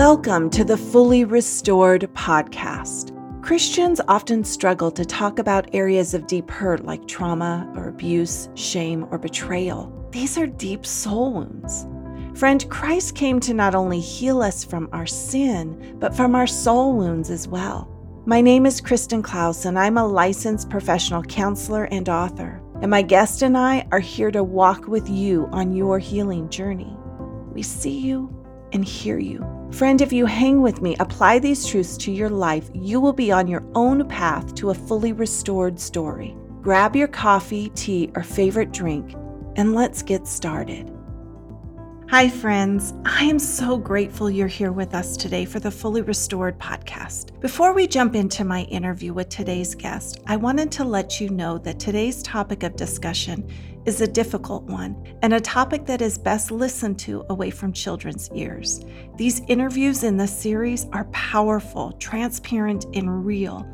Welcome to the Fully Restored podcast. Christians often struggle to talk about areas of deep hurt like trauma or abuse, shame, or betrayal. These are deep soul wounds. Friend, Christ came to not only heal us from our sin, but from our soul wounds as well. My name is Kristen Klaus, and I'm a licensed professional counselor and author. And my guest and I are here to walk with you on your healing journey. We see you and hear you. Friend, if you hang with me, apply these truths to your life, you will be on your own path to a fully restored story. Grab your coffee, tea, or favorite drink, and let's get started. Hi, friends. I am so grateful you're here with us today for the Fully Restored podcast. Before we jump into my interview with today's guest, I wanted to let you know that today's topic of discussion is a difficult one and a topic that is best listened to away from children's ears. These interviews in this series are powerful, transparent, and real,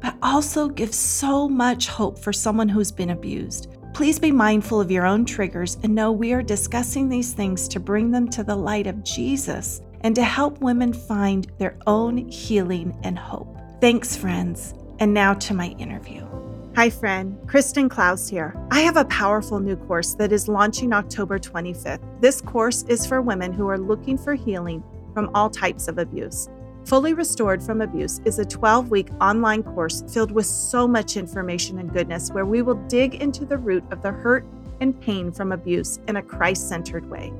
but also give so much hope for someone who's been abused. Please be mindful of your own triggers and know we are discussing these things to bring them to the light of Jesus and to help women find their own healing and hope. Thanks, friends. And now to my interview. Hi, friend. Kristen Klaus here. I have a powerful new course that is launching October 25th. This course is for women who are looking for healing from all types of abuse. Fully Restored from Abuse is a 12 week online course filled with so much information and goodness where we will dig into the root of the hurt and pain from abuse in a Christ centered way.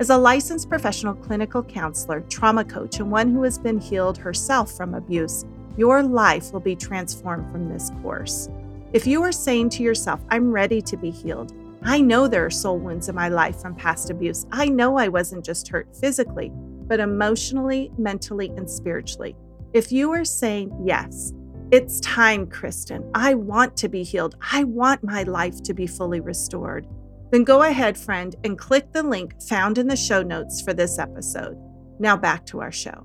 As a licensed professional clinical counselor, trauma coach, and one who has been healed herself from abuse, your life will be transformed from this course. If you are saying to yourself, I'm ready to be healed, I know there are soul wounds in my life from past abuse. I know I wasn't just hurt physically, but emotionally, mentally, and spiritually. If you are saying, Yes, it's time, Kristen, I want to be healed, I want my life to be fully restored, then go ahead, friend, and click the link found in the show notes for this episode. Now back to our show.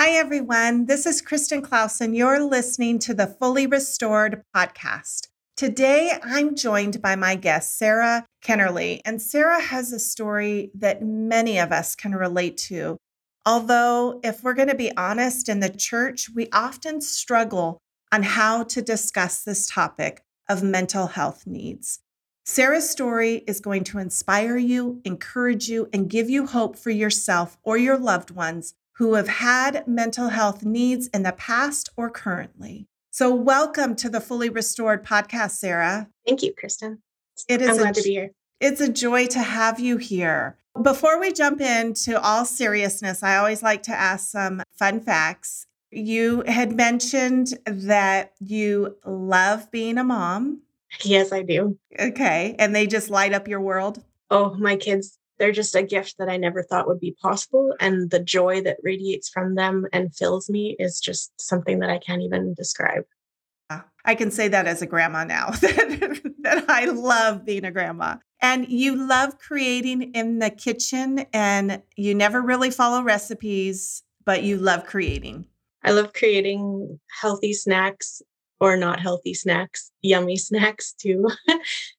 Hi, everyone. This is Kristen Klaus, and you're listening to the Fully Restored podcast. Today, I'm joined by my guest, Sarah Kennerly, and Sarah has a story that many of us can relate to. Although, if we're going to be honest, in the church, we often struggle on how to discuss this topic of mental health needs. Sarah's story is going to inspire you, encourage you, and give you hope for yourself or your loved ones who have had mental health needs in the past or currently. So, welcome to the Fully Restored podcast, Sarah. Thank you, Kristen. It is I'm glad a, to be here. It's a joy to have you here. Before we jump into all seriousness, I always like to ask some fun facts. You had mentioned that you love being a mom. Yes, I do. Okay. And they just light up your world. Oh, my kids they're just a gift that I never thought would be possible. And the joy that radiates from them and fills me is just something that I can't even describe. I can say that as a grandma now that, that I love being a grandma. And you love creating in the kitchen and you never really follow recipes, but you love creating. I love creating healthy snacks or not healthy snacks, yummy snacks too.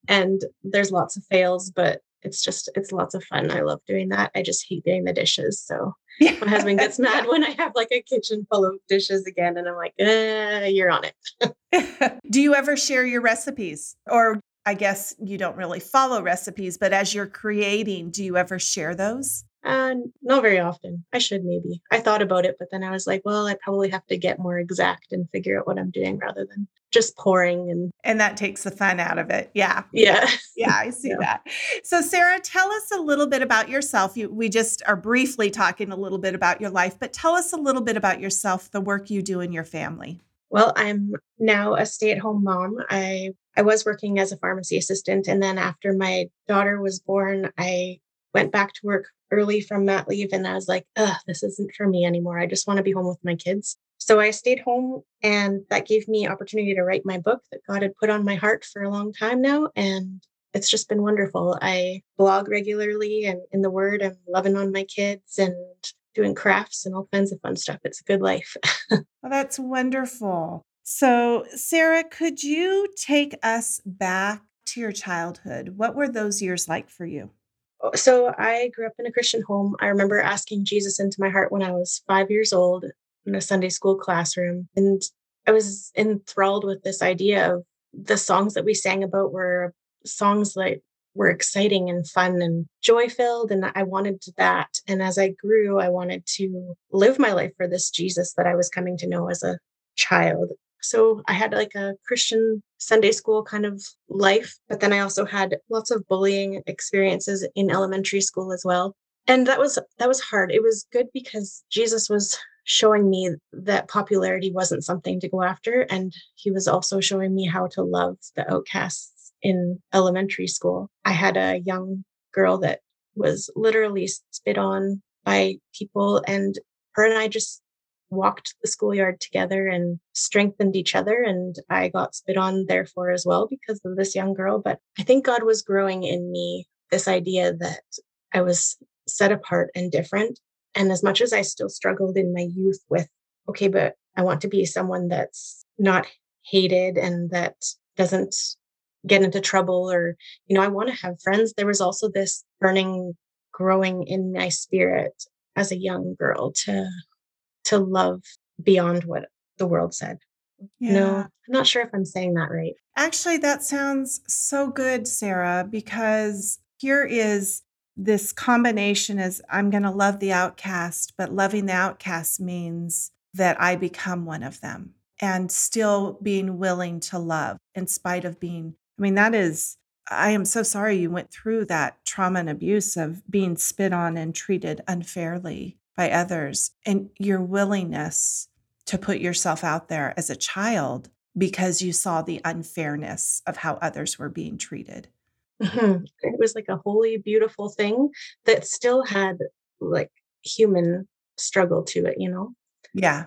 and there's lots of fails, but it's just it's lots of fun. I love doing that. I just hate doing the dishes. So yeah. my husband gets mad when I have like a kitchen full of dishes again, and I'm like, eh, "You're on it." Do you ever share your recipes, or I guess you don't really follow recipes, but as you're creating, do you ever share those? Uh, not very often. I should maybe. I thought about it, but then I was like, well, I probably have to get more exact and figure out what I'm doing rather than just pouring and and that takes the fun out of it. Yeah. Yeah. Yeah, I see yeah. that. So Sarah, tell us a little bit about yourself. You, we just are briefly talking a little bit about your life, but tell us a little bit about yourself, the work you do in your family. Well, I'm now a stay-at-home mom. I I was working as a pharmacy assistant and then after my daughter was born, I went back to work early from mat leave and I was like, ugh, this isn't for me anymore. I just want to be home with my kids. So I stayed home and that gave me opportunity to write my book that God had put on my heart for a long time now. And it's just been wonderful. I blog regularly and in the word, I'm loving on my kids and doing crafts and all kinds of fun stuff. It's a good life. well, oh, that's wonderful. So, Sarah, could you take us back to your childhood? What were those years like for you? Oh, so I grew up in a Christian home. I remember asking Jesus into my heart when I was five years old in a Sunday school classroom. And I was enthralled with this idea of the songs that we sang about were songs like were exciting and fun and joy filled. And I wanted that. And as I grew, I wanted to live my life for this Jesus that I was coming to know as a child. So I had like a Christian Sunday school kind of life, but then I also had lots of bullying experiences in elementary school as well. And that was that was hard. It was good because Jesus was showing me that popularity wasn't something to go after and he was also showing me how to love the outcasts in elementary school. I had a young girl that was literally spit on by people and her and I just walked the schoolyard together and strengthened each other. And I got spit on therefore as well because of this young girl. But I think God was growing in me this idea that I was set apart and different. And as much as I still struggled in my youth with, okay, but I want to be someone that's not hated and that doesn't get into trouble or, you know, I want to have friends. There was also this burning growing in my spirit as a young girl to to love beyond what the world said. Yeah. No, I'm not sure if I'm saying that right. Actually, that sounds so good, Sarah, because here is this combination is I'm going to love the outcast, but loving the outcast means that I become one of them and still being willing to love in spite of being. I mean, that is, I am so sorry you went through that trauma and abuse of being spit on and treated unfairly by others and your willingness to put yourself out there as a child because you saw the unfairness of how others were being treated. Mm-hmm. It was like a holy, beautiful thing that still had like human struggle to it, you know? Yeah.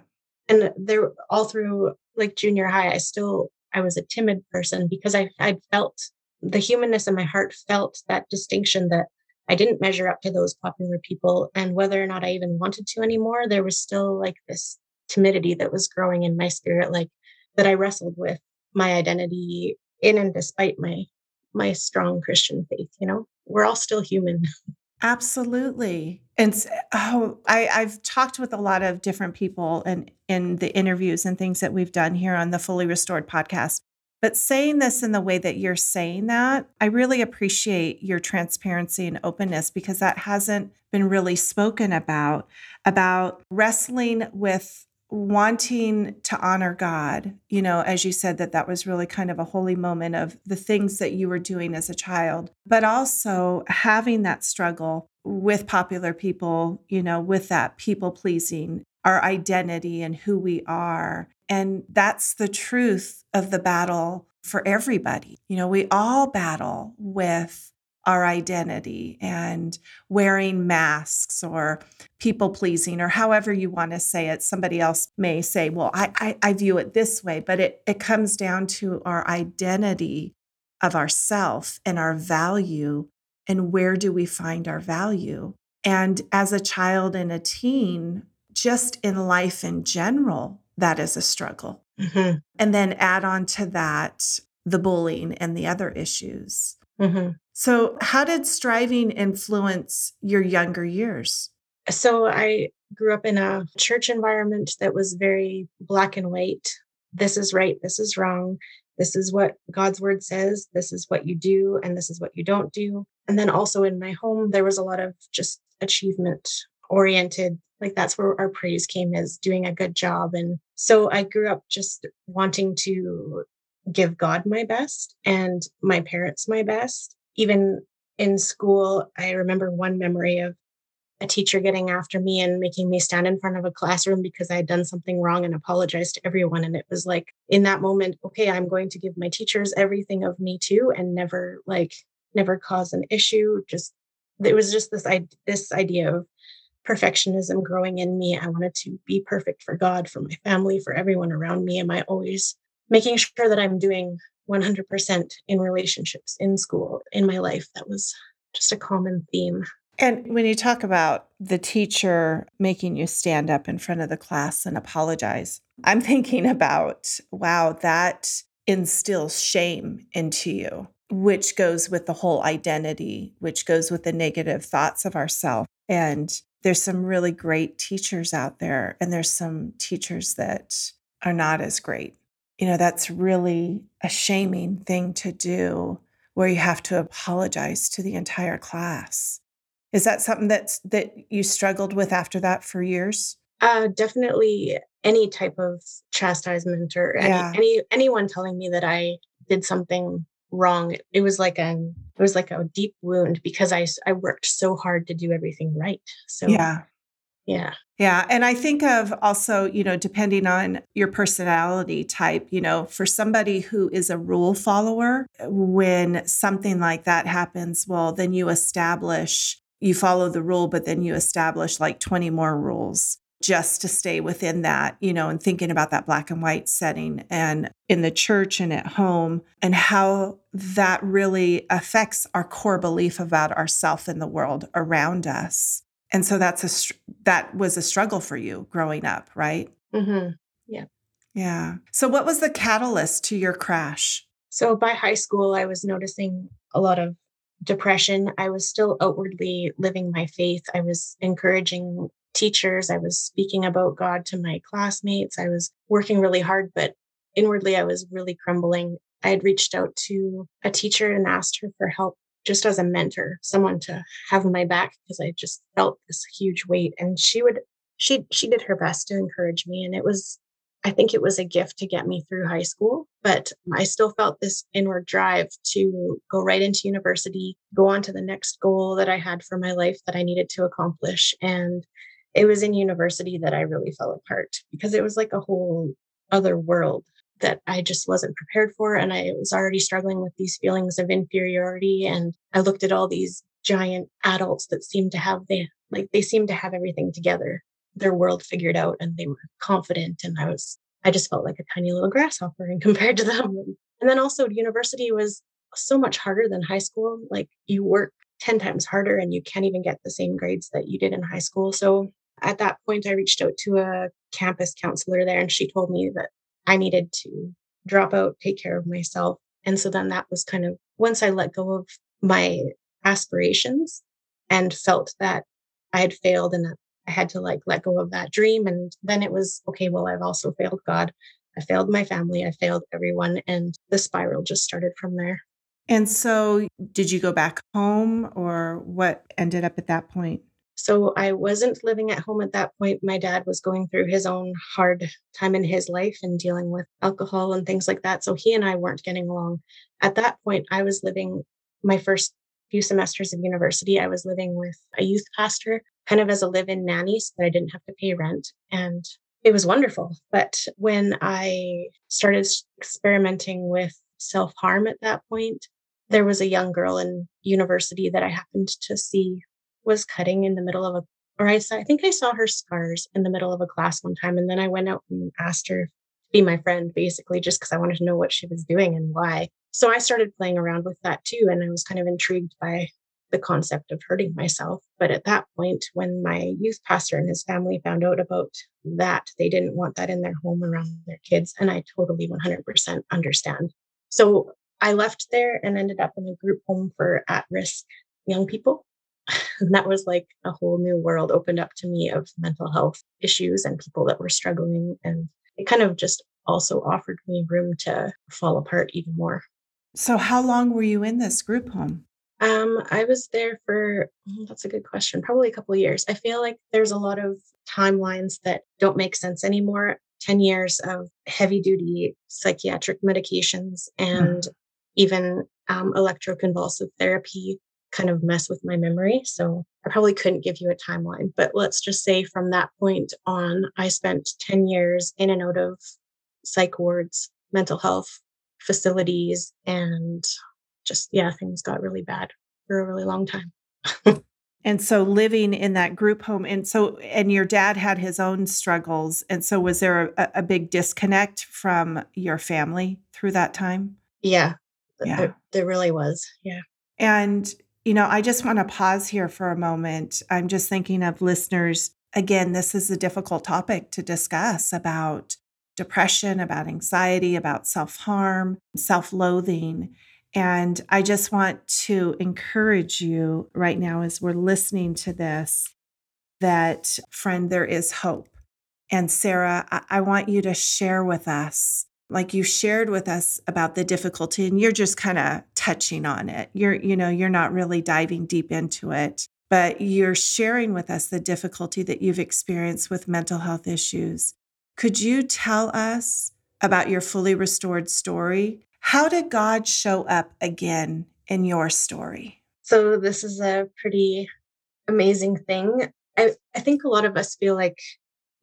And there, all through like junior high, I still, I was a timid person because I, I felt the humanness in my heart felt that distinction that I didn't measure up to those popular people. And whether or not I even wanted to anymore, there was still like this timidity that was growing in my spirit, like that I wrestled with my identity in and despite my my strong Christian faith, you know? We're all still human. Absolutely. And oh, I, I've talked with a lot of different people and in the interviews and things that we've done here on the Fully Restored podcast. But saying this in the way that you're saying that, I really appreciate your transparency and openness because that hasn't been really spoken about about wrestling with wanting to honor God. You know, as you said that that was really kind of a holy moment of the things that you were doing as a child, but also having that struggle with popular people, you know, with that people pleasing, our identity and who we are and that's the truth of the battle for everybody. You know, we all battle with our identity and wearing masks or people pleasing or however you want to say it. Somebody else may say, well, I, I, I view it this way, but it, it comes down to our identity of ourself and our value and where do we find our value. And as a child and a teen, just in life in general, that is a struggle. Mm-hmm. And then add on to that the bullying and the other issues. Mm-hmm. So, how did striving influence your younger years? So, I grew up in a church environment that was very black and white. This is right, this is wrong. This is what God's word says. This is what you do, and this is what you don't do. And then also in my home, there was a lot of just achievement oriented like that's where our praise came as doing a good job and so i grew up just wanting to give god my best and my parents my best even in school i remember one memory of a teacher getting after me and making me stand in front of a classroom because I had done something wrong and apologized to everyone. And it was like in that moment, okay, I'm going to give my teachers everything of me too, and never like never cause an issue. Just it was just this this idea of perfectionism growing in me. I wanted to be perfect for God, for my family, for everyone around me. Am I always making sure that I'm doing 100% in relationships, in school, in my life? That was just a common theme. And when you talk about the teacher making you stand up in front of the class and apologize, I'm thinking about, wow, that instills shame into you which goes with the whole identity, which goes with the negative thoughts of ourself. And there's some really great teachers out there, and there's some teachers that are not as great. You know, that's really a shaming thing to do where you have to apologize to the entire class. Is that something that's that you struggled with after that for years? Uh, definitely any type of chastisement or yeah. any, any anyone telling me that I did something wrong. It was like a it was like a deep wound because I I worked so hard to do everything right. So yeah, yeah. Yeah. And I think of also, you know, depending on your personality type, you know, for somebody who is a rule follower, uh, when something like that happens, well, then you establish, you follow the rule, but then you establish like 20 more rules just to stay within that, you know, and thinking about that black and white setting and in the church and at home and how that really affects our core belief about ourself and the world around us. And so that's a that was a struggle for you growing up, right? Mm-hmm. Yeah. Yeah. So what was the catalyst to your crash? So by high school, I was noticing a lot of depression. I was still outwardly living my faith. I was encouraging teachers. I was speaking about God to my classmates. I was working really hard, but inwardly I was really crumbling. I had reached out to a teacher and asked her for help just as a mentor, someone to have my back because I just felt this huge weight. And she would, she, she did her best to encourage me. And it was, I think it was a gift to get me through high school, but I still felt this inward drive to go right into university, go on to the next goal that I had for my life that I needed to accomplish. And it was in university that I really fell apart because it was like a whole other world that I just wasn't prepared for. And I was already struggling with these feelings of inferiority. And I looked at all these giant adults that seemed to have they like they seemed to have everything together, their world figured out, and they were confident. And I was I just felt like a tiny little grasshopper in compared to them. And then also university was so much harder than high school. Like you work 10 times harder and you can't even get the same grades that you did in high school. So at that point, I reached out to a campus counselor there, and she told me that I needed to drop out, take care of myself. And so then that was kind of once I let go of my aspirations and felt that I had failed and I had to like let go of that dream. And then it was okay, well, I've also failed God. I failed my family. I failed everyone. And the spiral just started from there. And so, did you go back home or what ended up at that point? So I wasn't living at home at that point. My dad was going through his own hard time in his life and dealing with alcohol and things like that. So he and I weren't getting along. At that point, I was living my first few semesters of university. I was living with a youth pastor, kind of as a live in nanny, so that I didn't have to pay rent. And it was wonderful. But when I started experimenting with self harm at that point, there was a young girl in university that I happened to see was cutting in the middle of a, or I saw, I think I saw her scars in the middle of a class one time. And then I went out and asked her to be my friend, basically, just because I wanted to know what she was doing and why. So I started playing around with that too. And I was kind of intrigued by the concept of hurting myself. But at that point, when my youth pastor and his family found out about that, they didn't want that in their home around their kids. And I totally 100% understand. So I left there and ended up in a group home for at risk young people. And that was like a whole new world opened up to me of mental health issues and people that were struggling. And it kind of just also offered me room to fall apart even more. So, how long were you in this group home? Um, I was there for oh, that's a good question, probably a couple of years. I feel like there's a lot of timelines that don't make sense anymore. 10 years of heavy duty psychiatric medications and mm. even um, electroconvulsive therapy kind of mess with my memory. So I probably couldn't give you a timeline, but let's just say from that point on, I spent 10 years in and out of psych wards, mental health facilities, and just, yeah, things got really bad for a really long time. and so living in that group home and so and your dad had his own struggles and so was there a, a big disconnect from your family through that time yeah yeah there, there really was yeah and you know, I just want to pause here for a moment. I'm just thinking of listeners. Again, this is a difficult topic to discuss about depression, about anxiety, about self harm, self loathing. And I just want to encourage you right now as we're listening to this that, friend, there is hope. And Sarah, I, I want you to share with us like you shared with us about the difficulty and you're just kind of touching on it. You're you know you're not really diving deep into it but you're sharing with us the difficulty that you've experienced with mental health issues. Could you tell us about your fully restored story? How did god show up again in your story? So this is a pretty amazing thing. I, I think a lot of us feel like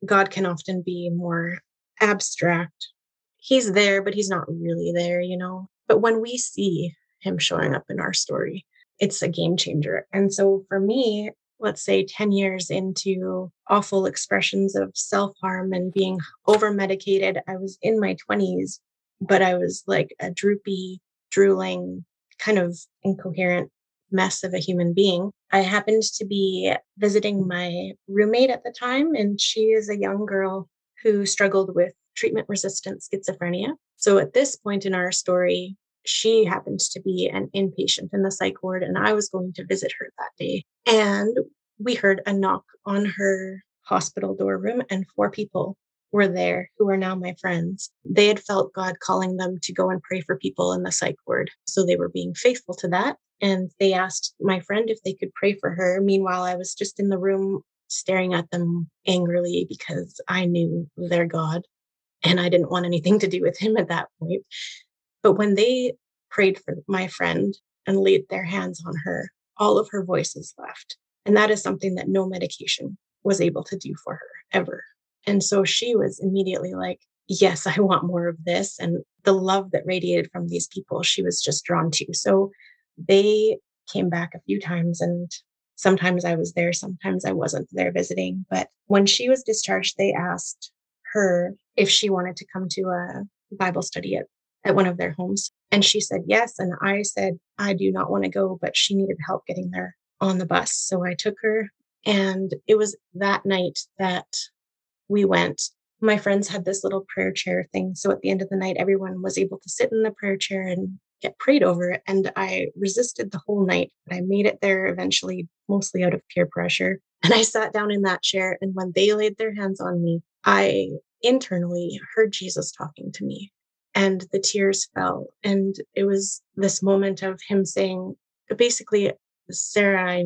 god can often be more abstract he's there, but he's not really there, you know? But when we see him showing up in our story, it's a game changer. And so for me, let's say 10 years into awful expressions of self harm and being over medicated, I was in my 20s, but I was like a droopy, drooling, kind of incoherent mess of a human being. I happened to be visiting my roommate at the time, and she is a young girl who struggled with treatment resistant schizophrenia. So at this point in our story, she happened to be an inpatient in the psych ward, and I was going to visit her that day. And we heard a knock on her hospital door room, and four people were there who are now my friends. They had felt God calling them to go and pray for people in the psych ward. So they were being faithful to that. And they asked my friend if they could pray for her. Meanwhile, I was just in the room staring at them angrily because I knew their God and I didn't want anything to do with him at that point. But when they prayed for my friend and laid their hands on her, all of her voices left. And that is something that no medication was able to do for her ever. And so she was immediately like, Yes, I want more of this. And the love that radiated from these people, she was just drawn to. So they came back a few times and sometimes I was there, sometimes I wasn't there visiting. But when she was discharged, they asked her if she wanted to come to a Bible study at, at one of their homes. And she said yes. And I said, I do not want to go, but she needed help getting there on the bus. So I took her. And it was that night that we went. My friends had this little prayer chair thing. So at the end of the night, everyone was able to sit in the prayer chair and get prayed over. And I resisted the whole night, but I made it there eventually, mostly out of peer pressure. And I sat down in that chair. And when they laid their hands on me, I internally heard Jesus talking to me and the tears fell. And it was this moment of him saying, basically, Sarah, I,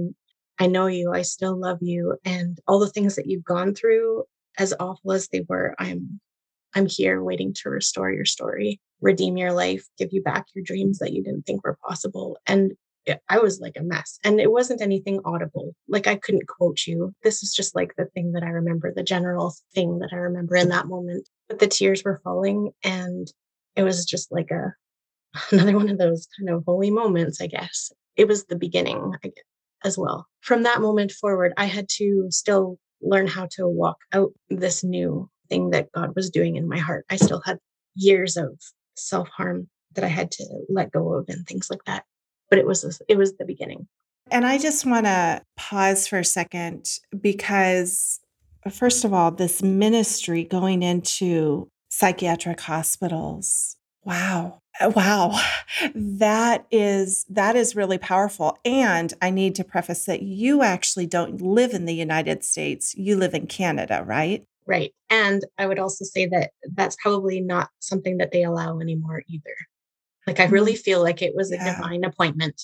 I know you, I still love you. And all the things that you've gone through, as awful as they were, I'm I'm here waiting to restore your story, redeem your life, give you back your dreams that you didn't think were possible. And I was like a mess. And it wasn't anything audible. Like I couldn't quote you. This is just like the thing that I remember, the general thing that I remember in that moment. But the tears were falling and it was just like a another one of those kind of holy moments, I guess. It was the beginning as well. From that moment forward, I had to still learn how to walk out this new thing that God was doing in my heart. I still had years of self harm that I had to let go of and things like that but it was it was the beginning. And I just want to pause for a second because first of all, this ministry going into psychiatric hospitals. Wow. Uh, wow. That is that is really powerful. And I need to preface that you actually don't live in the United States. You live in Canada, right? Right. And I would also say that that's probably not something that they allow anymore either. Like I really mm-hmm. feel like it was a yeah. divine appointment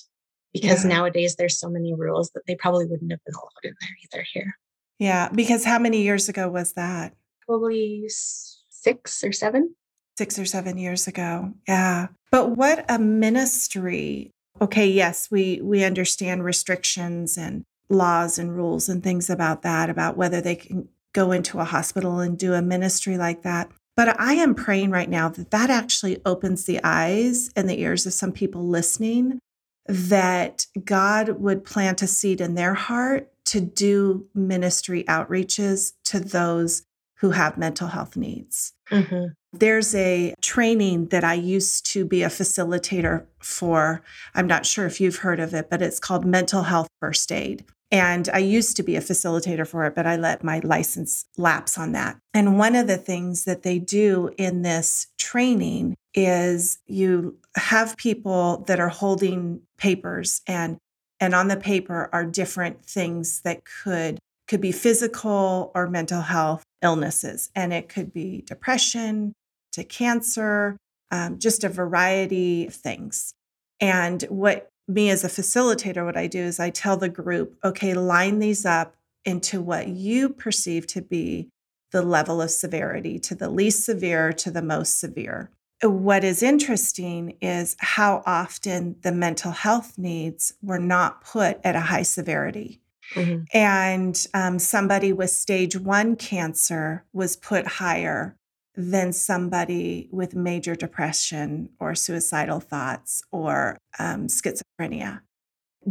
because yeah. nowadays there's so many rules that they probably wouldn't have been allowed in there either here. Yeah, because how many years ago was that? Probably six or seven. Six or seven years ago. Yeah. But what a ministry. Okay, yes, we we understand restrictions and laws and rules and things about that, about whether they can go into a hospital and do a ministry like that. But I am praying right now that that actually opens the eyes and the ears of some people listening, that God would plant a seed in their heart to do ministry outreaches to those who have mental health needs. Mm-hmm. There's a training that I used to be a facilitator for. I'm not sure if you've heard of it, but it's called Mental Health First Aid. And I used to be a facilitator for it, but I let my license lapse on that. And one of the things that they do in this training is you have people that are holding papers and and on the paper are different things that could could be physical or mental health illnesses and it could be depression to cancer um, just a variety of things and what me as a facilitator, what I do is I tell the group, okay, line these up into what you perceive to be the level of severity, to the least severe to the most severe. What is interesting is how often the mental health needs were not put at a high severity. Mm-hmm. And um, somebody with stage one cancer was put higher than somebody with major depression or suicidal thoughts or um, schizophrenia.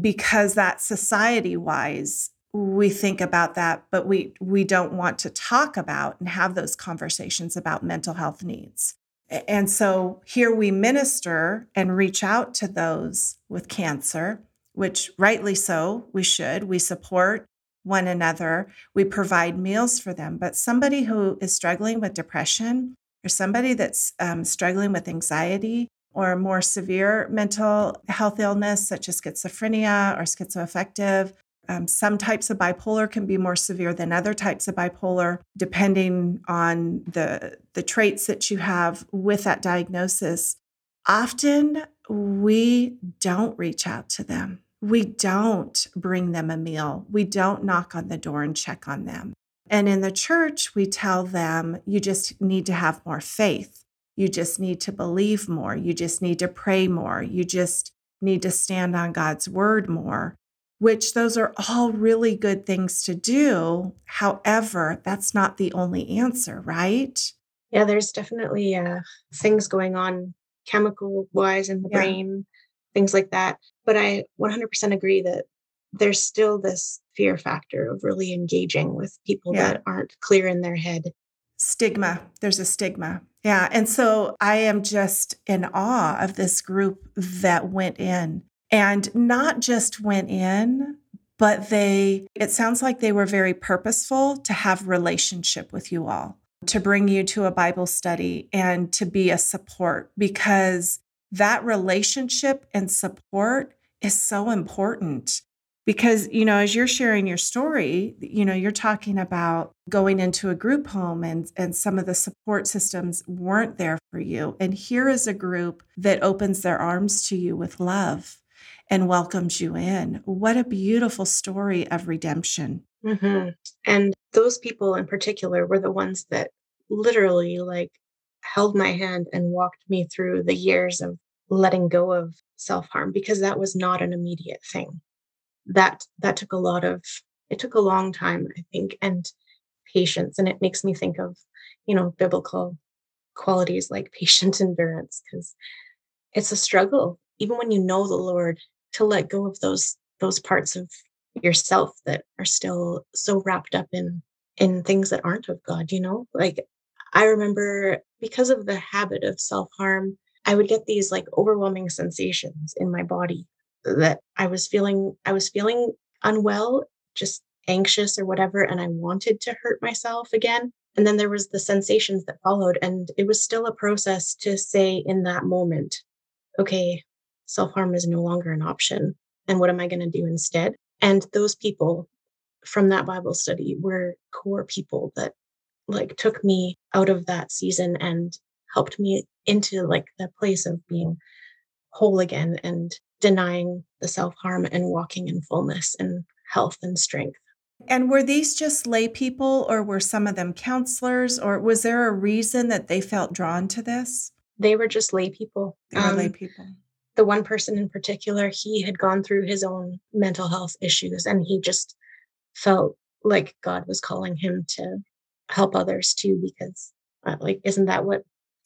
Because that society wise, we think about that, but we, we don't want to talk about and have those conversations about mental health needs. And so here we minister and reach out to those with cancer, which rightly so, we should. We support one another. We provide meals for them. But somebody who is struggling with depression or somebody that's um, struggling with anxiety or more severe mental health illness, such as schizophrenia or schizoaffective, um, some types of bipolar can be more severe than other types of bipolar, depending on the, the traits that you have with that diagnosis. Often we don't reach out to them we don't bring them a meal. We don't knock on the door and check on them. And in the church, we tell them you just need to have more faith. You just need to believe more. You just need to pray more. You just need to stand on God's word more, which those are all really good things to do. However, that's not the only answer, right? Yeah, there's definitely uh, things going on chemical wise in the yeah. brain things like that. But I 100% agree that there's still this fear factor of really engaging with people yeah. that aren't clear in their head. Stigma. There's a stigma. Yeah. And so I am just in awe of this group that went in and not just went in, but they, it sounds like they were very purposeful to have relationship with you all, to bring you to a Bible study and to be a support because that relationship and support is so important because you know as you're sharing your story you know you're talking about going into a group home and and some of the support systems weren't there for you. And here is a group that opens their arms to you with love and welcomes you in. What a beautiful story of redemption. Mm-hmm. and those people in particular were the ones that literally like held my hand and walked me through the years of letting go of self-harm because that was not an immediate thing. That that took a lot of it took a long time i think and patience and it makes me think of you know biblical qualities like patient endurance because it's a struggle even when you know the lord to let go of those those parts of yourself that are still so wrapped up in in things that aren't of god you know? Like i remember because of the habit of self-harm I would get these like overwhelming sensations in my body that I was feeling I was feeling unwell, just anxious or whatever and I wanted to hurt myself again. And then there was the sensations that followed and it was still a process to say in that moment, okay, self-harm is no longer an option and what am I going to do instead? And those people from that Bible study were core people that like took me out of that season and helped me into like the place of being whole again and denying the self harm and walking in fullness and health and strength. And were these just lay people or were some of them counselors or was there a reason that they felt drawn to this? They were just lay people. They were um, lay people. The one person in particular, he had gone through his own mental health issues and he just felt like God was calling him to help others too because uh, like isn't that what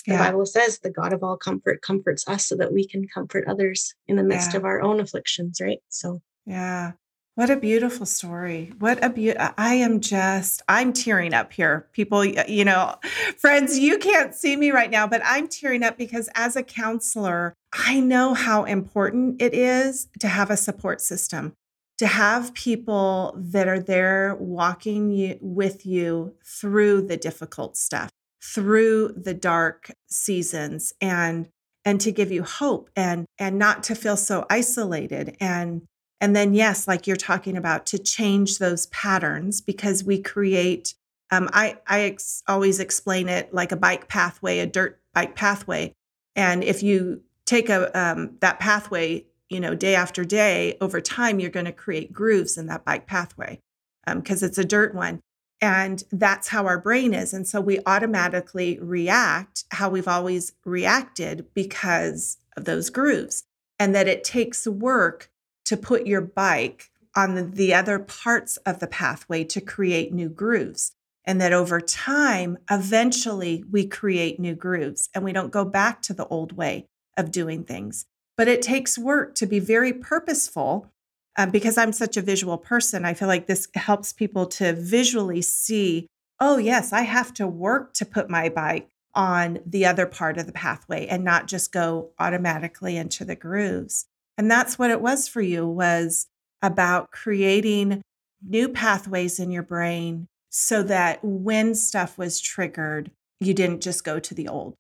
the yeah. Bible says the God of all comfort comforts us so that we can comfort others in the midst yeah. of our own afflictions, right? So, yeah. What a beautiful story. What a beautiful, I am just, I'm tearing up here. People, you know, friends, you can't see me right now, but I'm tearing up because as a counselor, I know how important it is to have a support system to have people that are there walking you, with you through the difficult stuff, through the dark seasons and and to give you hope and and not to feel so isolated. And and then yes like you're talking about to change those patterns because we create um, i i ex- always explain it like a bike pathway a dirt bike pathway. And if you take a um, that pathway you know day after day over time you're going to create grooves in that bike pathway because um, it's a dirt one and that's how our brain is. And so we automatically react how we've always reacted because of those grooves. And that it takes work to put your bike on the, the other parts of the pathway to create new grooves. And that over time, eventually we create new grooves and we don't go back to the old way of doing things. But it takes work to be very purposeful um, because I'm such a visual person, I feel like this helps people to visually see oh, yes, I have to work to put my bike on the other part of the pathway and not just go automatically into the grooves. And that's what it was for you was about creating new pathways in your brain so that when stuff was triggered, you didn't just go to the old.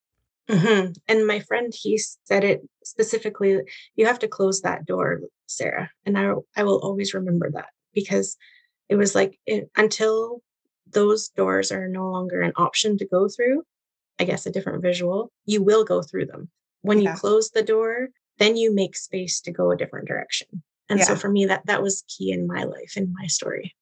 Mm-hmm. And my friend, he said it specifically you have to close that door, Sarah. And I, I will always remember that because it was like it, until those doors are no longer an option to go through, I guess a different visual, you will go through them. When yeah. you close the door, then you make space to go a different direction. And yeah. so for me, that that was key in my life, in my story.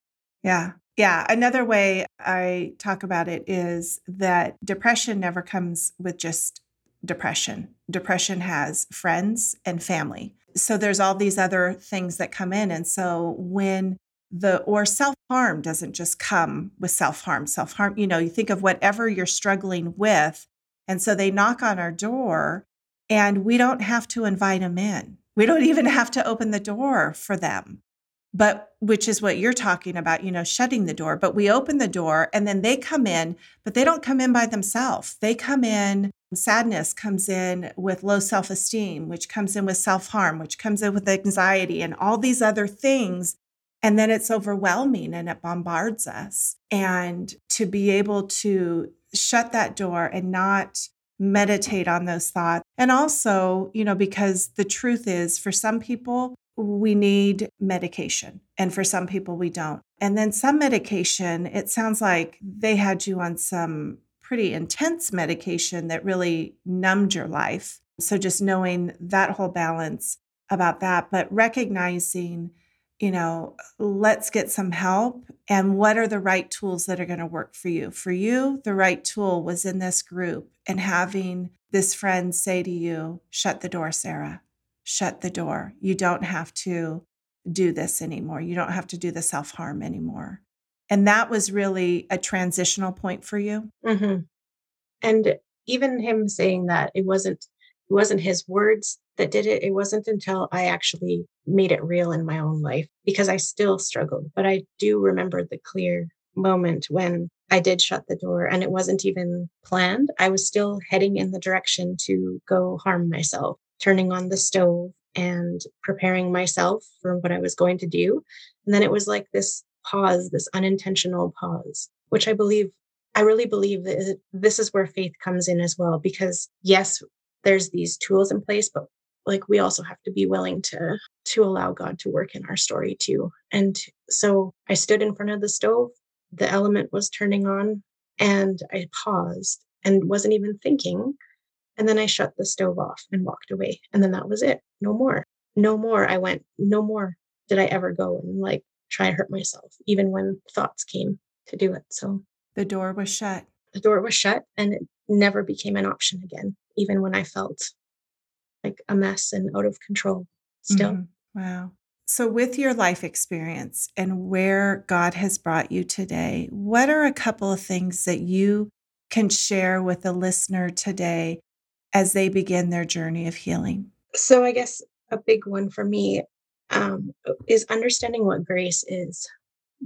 Yeah. Yeah. Another way I talk about it is that depression never comes with just depression. Depression has friends and family. So there's all these other things that come in. And so when the or self harm doesn't just come with self harm. Self harm, you know, you think of whatever you're struggling with. And so they knock on our door and we don't have to invite them in. We don't even have to open the door for them but which is what you're talking about, you know, shutting the door. But we open the door and then they come in, but they don't come in by themselves. They come in, sadness comes in with low self esteem, which comes in with self harm, which comes in with anxiety and all these other things. And then it's overwhelming and it bombards us. And to be able to shut that door and not meditate on those thoughts. And also, you know, because the truth is for some people, we need medication. And for some people, we don't. And then some medication, it sounds like they had you on some pretty intense medication that really numbed your life. So just knowing that whole balance about that, but recognizing, you know, let's get some help and what are the right tools that are going to work for you. For you, the right tool was in this group and having this friend say to you, shut the door, Sarah shut the door. You don't have to do this anymore. You don't have to do the self harm anymore. And that was really a transitional point for you. Mm-hmm. And even him saying that it wasn't it wasn't his words that did it. It wasn't until I actually made it real in my own life because I still struggled. But I do remember the clear moment when I did shut the door and it wasn't even planned. I was still heading in the direction to go harm myself turning on the stove and preparing myself for what I was going to do. And then it was like this pause, this unintentional pause, which I believe, I really believe that this is where faith comes in as well. Because yes, there's these tools in place, but like we also have to be willing to to allow God to work in our story too. And so I stood in front of the stove, the element was turning on, and I paused and wasn't even thinking and then I shut the stove off and walked away. And then that was it. No more. No more. I went, no more did I ever go and like try and hurt myself, even when thoughts came to do it. So the door was shut. The door was shut and it never became an option again, even when I felt like a mess and out of control still. Mm-hmm. Wow. So, with your life experience and where God has brought you today, what are a couple of things that you can share with the listener today as they begin their journey of healing? So, I guess a big one for me um, is understanding what grace is,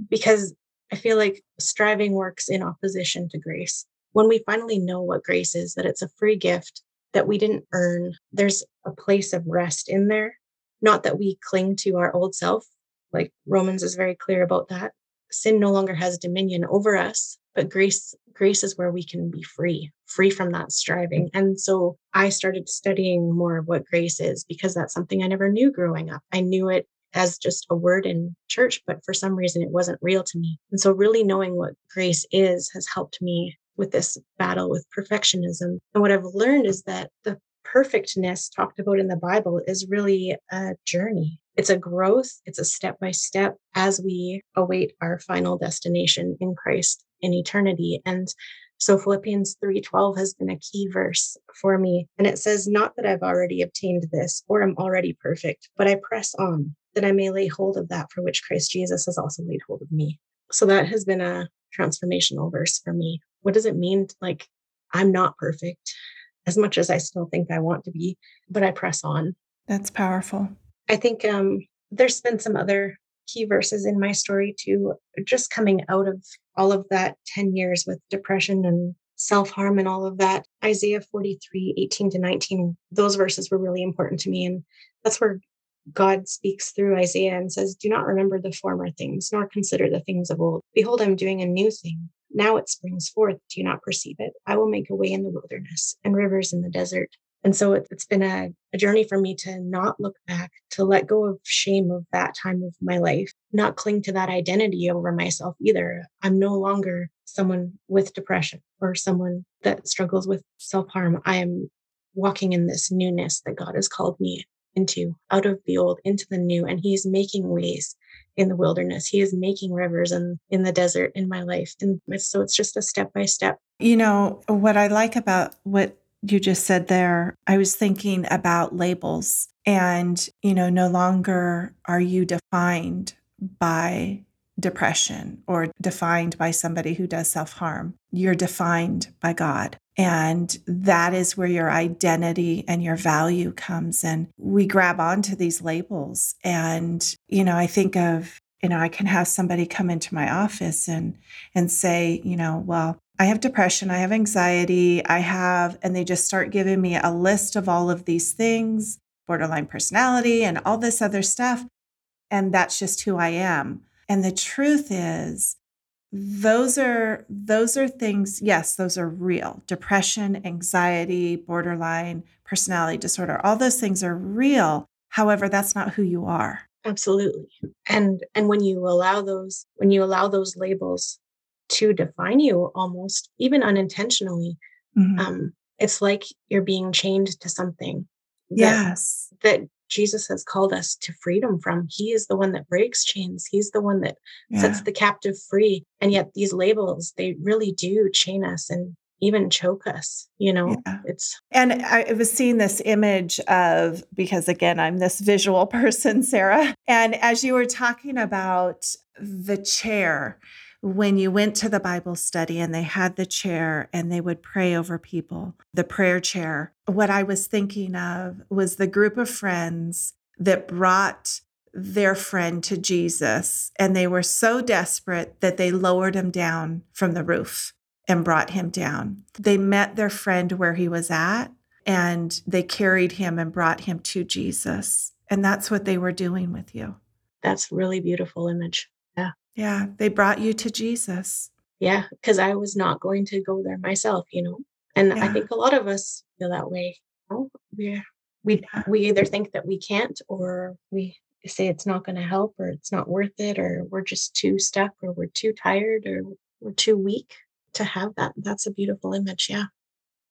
because I feel like striving works in opposition to grace. When we finally know what grace is, that it's a free gift that we didn't earn, there's a place of rest in there. Not that we cling to our old self, Like Romans is very clear about that. Sin no longer has dominion over us, but grace grace is where we can be free, free from that striving. And so I started studying more of what grace is because that's something I never knew growing up. I knew it as just a word in church, but for some reason it wasn't real to me. And so really knowing what grace is has helped me with this battle with perfectionism. And what I've learned is that the perfectness talked about in the Bible is really a journey. It's a growth, it's a step by step as we await our final destination in Christ in eternity. And so Philippians 3:12 has been a key verse for me and it says not that I've already obtained this or am already perfect but I press on that I may lay hold of that for which Christ Jesus has also laid hold of me. So that has been a transformational verse for me. What does it mean like I'm not perfect as much as I still think I want to be, but I press on. That's powerful. I think um, there's been some other key verses in my story too, just coming out of all of that 10 years with depression and self harm and all of that. Isaiah 43, 18 to 19, those verses were really important to me. And that's where God speaks through Isaiah and says, Do not remember the former things, nor consider the things of old. Behold, I'm doing a new thing. Now it springs forth. Do you not perceive it? I will make a way in the wilderness and rivers in the desert. And so it, has been a, a journey for me to not look back, to let go of shame of that time of my life, not cling to that identity over myself either. I'm no longer someone with depression or someone that struggles with self harm. I am walking in this newness that God has called me into, out of the old, into the new. And He's making ways in the wilderness. He is making rivers and in the desert in my life. And so it's just a step by step. You know, what I like about what you just said there, I was thinking about labels. And, you know, no longer are you defined by depression or defined by somebody who does self harm. You're defined by God. And that is where your identity and your value comes. And we grab onto these labels. And, you know, I think of, you know, I can have somebody come into my office and and say, you know, well, I have depression, I have anxiety, I have, and they just start giving me a list of all of these things, borderline personality and all this other stuff. And that's just who I am. And the truth is, those are those are things yes those are real depression anxiety borderline personality disorder all those things are real however that's not who you are absolutely and and when you allow those when you allow those labels to define you almost even unintentionally mm-hmm. um it's like you're being chained to something that, yes that Jesus has called us to freedom from. He is the one that breaks chains. He's the one that yeah. sets the captive free. And yet these labels, they really do chain us and even choke us, you know. Yeah. It's And I was seeing this image of because again, I'm this visual person, Sarah. And as you were talking about the chair, when you went to the Bible study and they had the chair and they would pray over people, the prayer chair, what I was thinking of was the group of friends that brought their friend to Jesus. And they were so desperate that they lowered him down from the roof and brought him down. They met their friend where he was at and they carried him and brought him to Jesus. And that's what they were doing with you. That's really beautiful image. Yeah. They brought you to Jesus. Yeah, because I was not going to go there myself, you know. And yeah. I think a lot of us feel that way. You know? we we yeah. we either think that we can't or we say it's not going to help or it's not worth it or we're just too stuck or we're too tired or we're too weak to have that. That's a beautiful image. Yeah.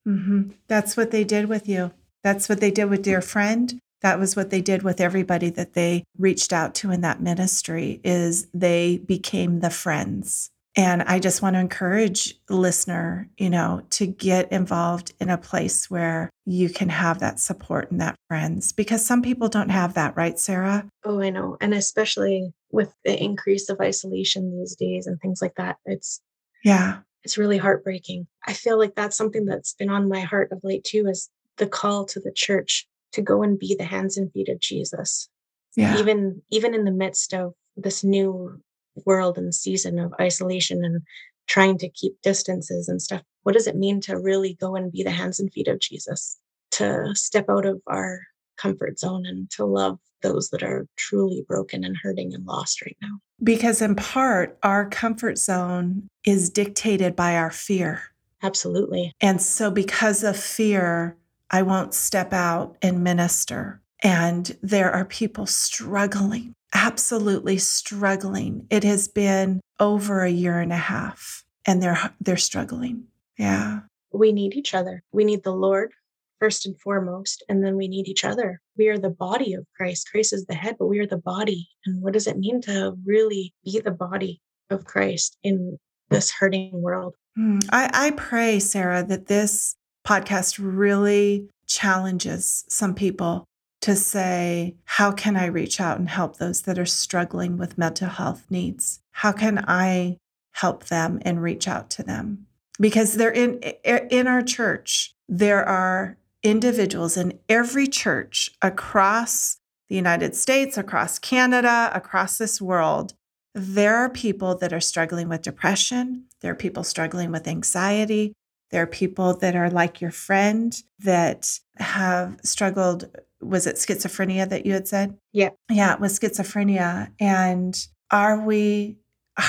Mm-hmm. That's what they did with you. That's what they did with dear friend that was what they did with everybody that they reached out to in that ministry is they became the friends. And i just want to encourage listener you know to get involved in a place where you can have that support and that friends because some people don't have that right sarah? Oh i know. And especially with the increase of isolation these days and things like that it's yeah. it's really heartbreaking. I feel like that's something that's been on my heart of late too is the call to the church to go and be the hands and feet of Jesus. Yeah. Even even in the midst of this new world and season of isolation and trying to keep distances and stuff. What does it mean to really go and be the hands and feet of Jesus? To step out of our comfort zone and to love those that are truly broken and hurting and lost right now. Because in part, our comfort zone is dictated by our fear. Absolutely. And so, because of fear, I won't step out and minister. And there are people struggling, absolutely struggling. It has been over a year and a half and they're they're struggling. Yeah. We need each other. We need the Lord first and foremost, and then we need each other. We are the body of Christ. Christ is the head, but we are the body. And what does it mean to really be the body of Christ in this hurting world? Hmm. I, I pray, Sarah, that this podcast really challenges some people to say, how can I reach out and help those that are struggling with mental health needs? How can I help them and reach out to them? Because they're in in our church, there are individuals in every church across the United States, across Canada, across this world. There are people that are struggling with depression. There are people struggling with anxiety. There are people that are like your friend that have struggled. Was it schizophrenia that you had said? Yeah. Yeah, it was schizophrenia. And are we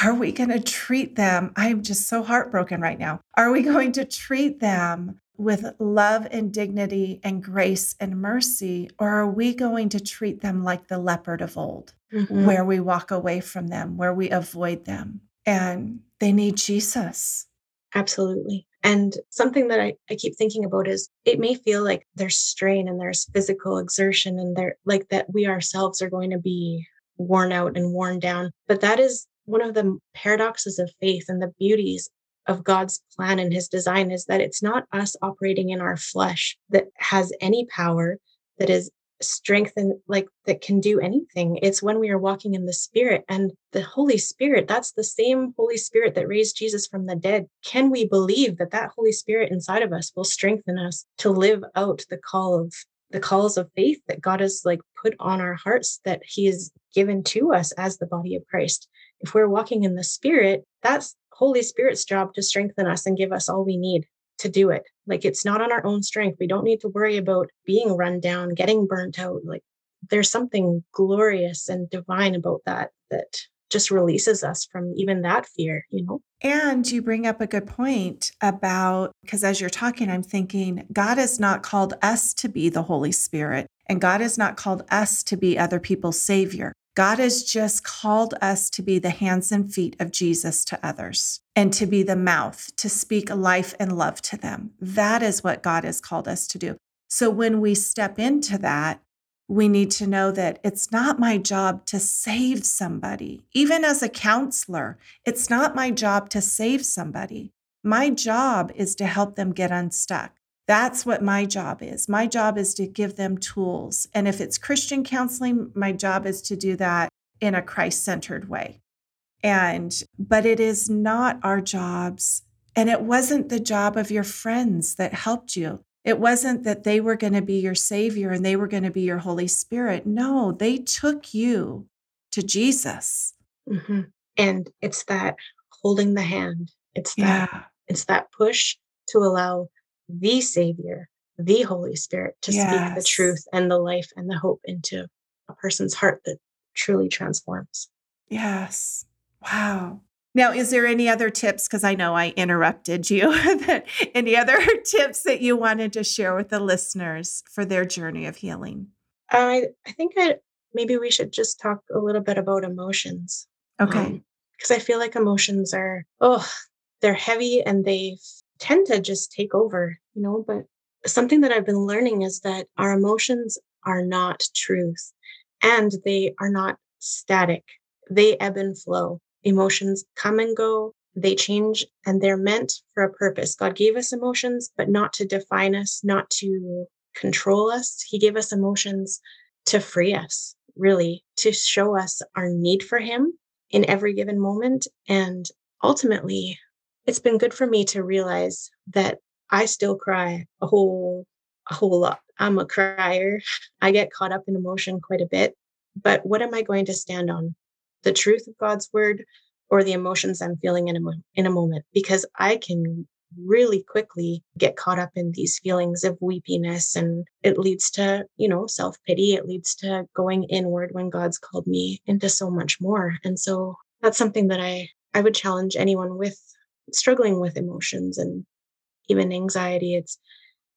are we going to treat them? I'm just so heartbroken right now. Are we going to treat them with love and dignity and grace and mercy? Or are we going to treat them like the leopard of old, mm-hmm. where we walk away from them, where we avoid them? And they need Jesus. Absolutely. And something that I, I keep thinking about is it may feel like there's strain and there's physical exertion and there like that we ourselves are going to be worn out and worn down. But that is one of the paradoxes of faith and the beauties of God's plan and his design is that it's not us operating in our flesh that has any power, that is strength and like that can do anything. It's when we are walking in the spirit and the Holy Spirit, that's the same Holy Spirit that raised Jesus from the dead. Can we believe that that Holy Spirit inside of us will strengthen us to live out the call of the calls of faith that God has like put on our hearts that he has given to us as the body of Christ. If we're walking in the spirit, that's Holy Spirit's job to strengthen us and give us all we need to do it. Like it's not on our own strength. We don't need to worry about being run down, getting burnt out. Like there's something glorious and divine about that that just releases us from even that fear, you know? And you bring up a good point about because as you're talking, I'm thinking God has not called us to be the Holy Spirit, and God has not called us to be other people's savior. God has just called us to be the hands and feet of Jesus to others and to be the mouth to speak life and love to them. That is what God has called us to do. So when we step into that, we need to know that it's not my job to save somebody. Even as a counselor, it's not my job to save somebody. My job is to help them get unstuck. That's what my job is. My job is to give them tools. And if it's Christian counseling, my job is to do that in a Christ centered way. And, but it is not our jobs. And it wasn't the job of your friends that helped you. It wasn't that they were going to be your savior and they were going to be your Holy Spirit. No, they took you to Jesus. Mm-hmm. And it's that holding the hand. It's that, yeah. it's that push to allow the Savior, the Holy Spirit, to yes. speak the truth and the life and the hope into a person's heart that truly transforms. Yes. Wow. Now, is there any other tips? Because I know I interrupted you. that any other tips that you wanted to share with the listeners for their journey of healing? I I think I, maybe we should just talk a little bit about emotions. Okay. Because um, I feel like emotions are oh they're heavy and they tend to just take over, you know, but something that I've been learning is that our emotions are not truth and they are not static. They ebb and flow. Emotions come and go, they change, and they're meant for a purpose. God gave us emotions, but not to define us, not to control us. He gave us emotions to free us, really, to show us our need for Him in every given moment. And ultimately, it's been good for me to realize that I still cry a whole a whole lot. I'm a crier. I get caught up in emotion quite a bit. But what am I going to stand on? The truth of God's word or the emotions I'm feeling in a, in a moment? Because I can really quickly get caught up in these feelings of weepiness and it leads to, you know, self-pity. It leads to going inward when God's called me into so much more. And so that's something that I I would challenge anyone with struggling with emotions and even anxiety. It's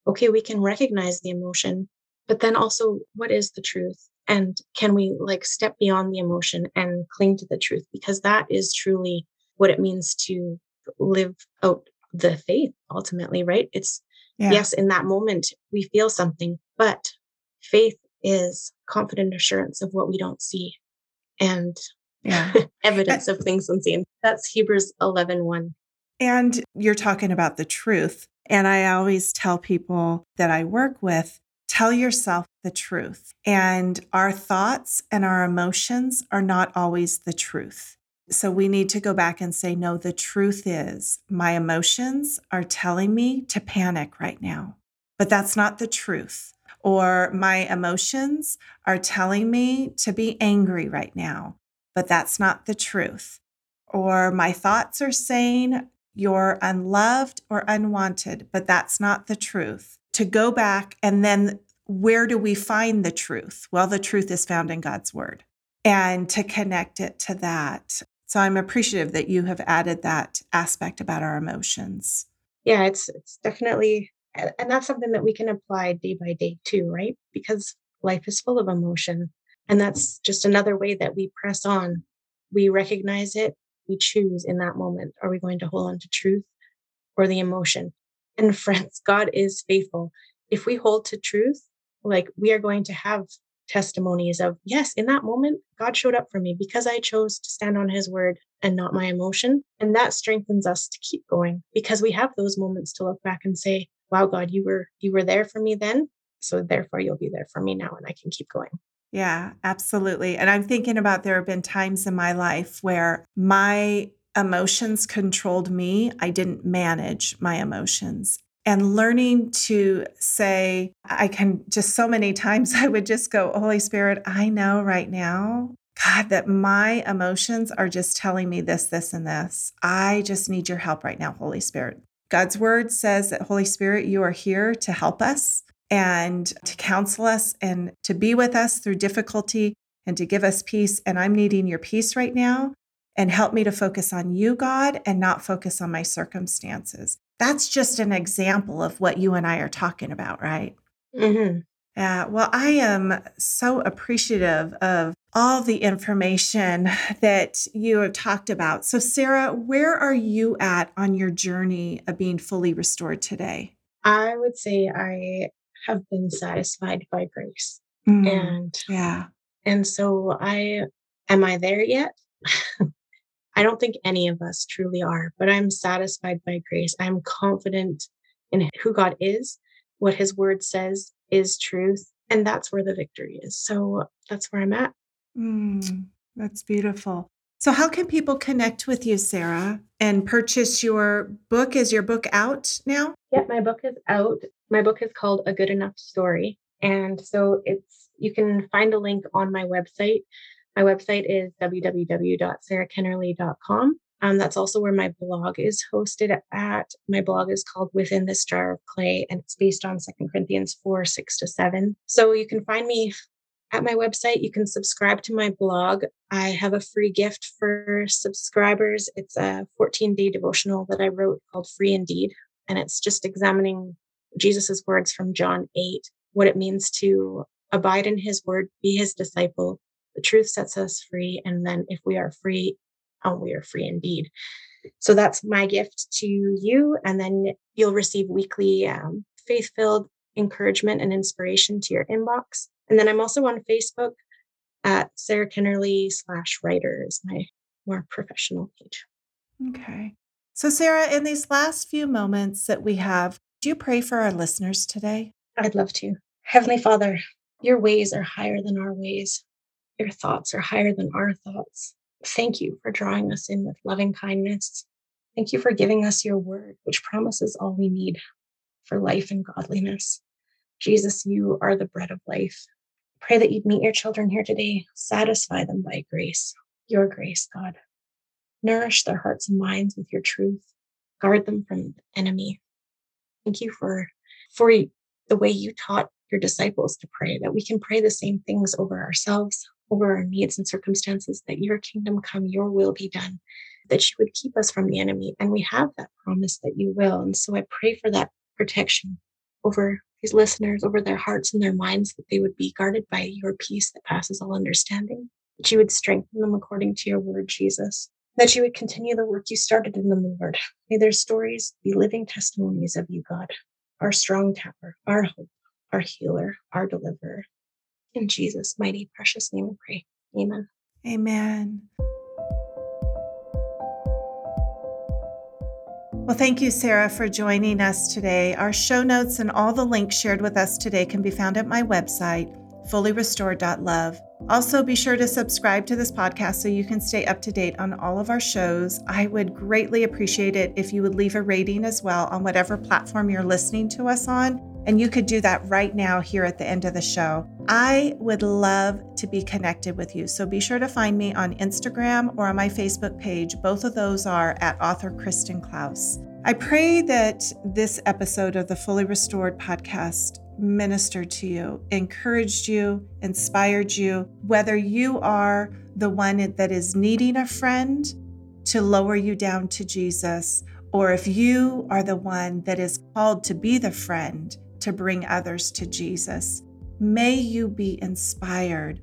okay, we can recognize the emotion, but then also what is the truth? And can we like step beyond the emotion and cling to the truth? Because that is truly what it means to live out the faith ultimately, right? It's yeah. yes, in that moment we feel something, but faith is confident assurance of what we don't see and yeah. Eh evidence of things unseen. That's Hebrews 11 1. And you're talking about the truth. And I always tell people that I work with tell yourself the truth. And our thoughts and our emotions are not always the truth. So we need to go back and say, no, the truth is my emotions are telling me to panic right now, but that's not the truth. Or my emotions are telling me to be angry right now, but that's not the truth. Or my thoughts are saying you're unloved or unwanted, but that's not the truth. To go back and then where do we find the truth? Well, the truth is found in God's word and to connect it to that. So I'm appreciative that you have added that aspect about our emotions. Yeah, it's it's definitely and that's something that we can apply day by day too, right? Because life is full of emotion. And that's just another way that we press on. We recognize it, we choose in that moment. Are we going to hold on to truth or the emotion? And friends, God is faithful. If we hold to truth, like we are going to have testimonies of, yes, in that moment, God showed up for me because I chose to stand on his word and not my emotion. And that strengthens us to keep going because we have those moments to look back and say, wow, God, you were, you were there for me then. So therefore you'll be there for me now and I can keep going. Yeah, absolutely. And I'm thinking about there have been times in my life where my emotions controlled me. I didn't manage my emotions and learning to say, I can just so many times I would just go, Holy Spirit, I know right now, God, that my emotions are just telling me this, this, and this. I just need your help right now, Holy Spirit. God's word says that, Holy Spirit, you are here to help us and to counsel us and to be with us through difficulty and to give us peace. And I'm needing your peace right now. And help me to focus on you, God, and not focus on my circumstances that's just an example of what you and I are talking about, right? Mm-hmm. Yeah. Well, I am so appreciative of all the information that you have talked about. So, Sarah, where are you at on your journey of being fully restored today? I would say I have been satisfied by grace. Mm, and yeah. And so I am I there yet? I don't think any of us truly are, but I'm satisfied by grace. I'm confident in who God is, what his word says is truth, and that's where the victory is. So that's where I'm at. Mm, that's beautiful. So, how can people connect with you, Sarah, and purchase your book? Is your book out now? Yeah, my book is out. My book is called A Good Enough Story. And so it's, you can find a link on my website my website is www.sarahkennerly.com. Um, that's also where my blog is hosted at. My blog is called Within This Jar of Clay, and it's based on Second Corinthians 4 6 to 7. So you can find me at my website. You can subscribe to my blog. I have a free gift for subscribers. It's a 14 day devotional that I wrote called Free Indeed. And it's just examining Jesus's words from John 8, what it means to abide in his word, be his disciple, the truth sets us free. And then if we are free, oh, we are free indeed. So that's my gift to you. And then you'll receive weekly um, faith filled encouragement and inspiration to your inbox. And then I'm also on Facebook at Sarah Kennerly slash writer is my more professional page. Okay. So, Sarah, in these last few moments that we have, do you pray for our listeners today? I'd love to. Heavenly Father, your ways are higher than our ways. Your thoughts are higher than our thoughts. Thank you for drawing us in with loving kindness. Thank you for giving us your word, which promises all we need for life and godliness. Jesus, you are the bread of life. Pray that you'd meet your children here today, satisfy them by grace, your grace, God. Nourish their hearts and minds with your truth. guard them from the enemy. Thank you for for the way you taught your disciples to pray, that we can pray the same things over ourselves, over our needs and circumstances, that your kingdom come, your will be done, that you would keep us from the enemy. And we have that promise that you will. And so I pray for that protection over these listeners, over their hearts and their minds, that they would be guarded by your peace that passes all understanding, that you would strengthen them according to your word, Jesus, that you would continue the work you started in them, Lord. May their stories be living testimonies of you, God, our strong tower, our hope, our healer, our deliverer. In Jesus' mighty, precious name we pray. Amen. Amen. Well, thank you, Sarah, for joining us today. Our show notes and all the links shared with us today can be found at my website, fullyrestored.love. Also, be sure to subscribe to this podcast so you can stay up to date on all of our shows. I would greatly appreciate it if you would leave a rating as well on whatever platform you're listening to us on. And you could do that right now here at the end of the show. I would love to be connected with you. So be sure to find me on Instagram or on my Facebook page. Both of those are at author Kristen Klaus. I pray that this episode of the Fully Restored podcast ministered to you, encouraged you, inspired you, whether you are the one that is needing a friend to lower you down to Jesus, or if you are the one that is called to be the friend to bring others to Jesus. May you be inspired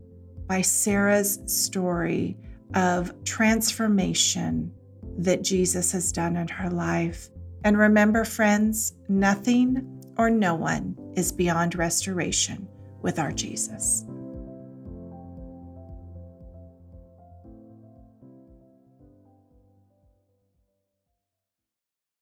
by Sarah's story of transformation that Jesus has done in her life. And remember, friends, nothing or no one is beyond restoration with our Jesus.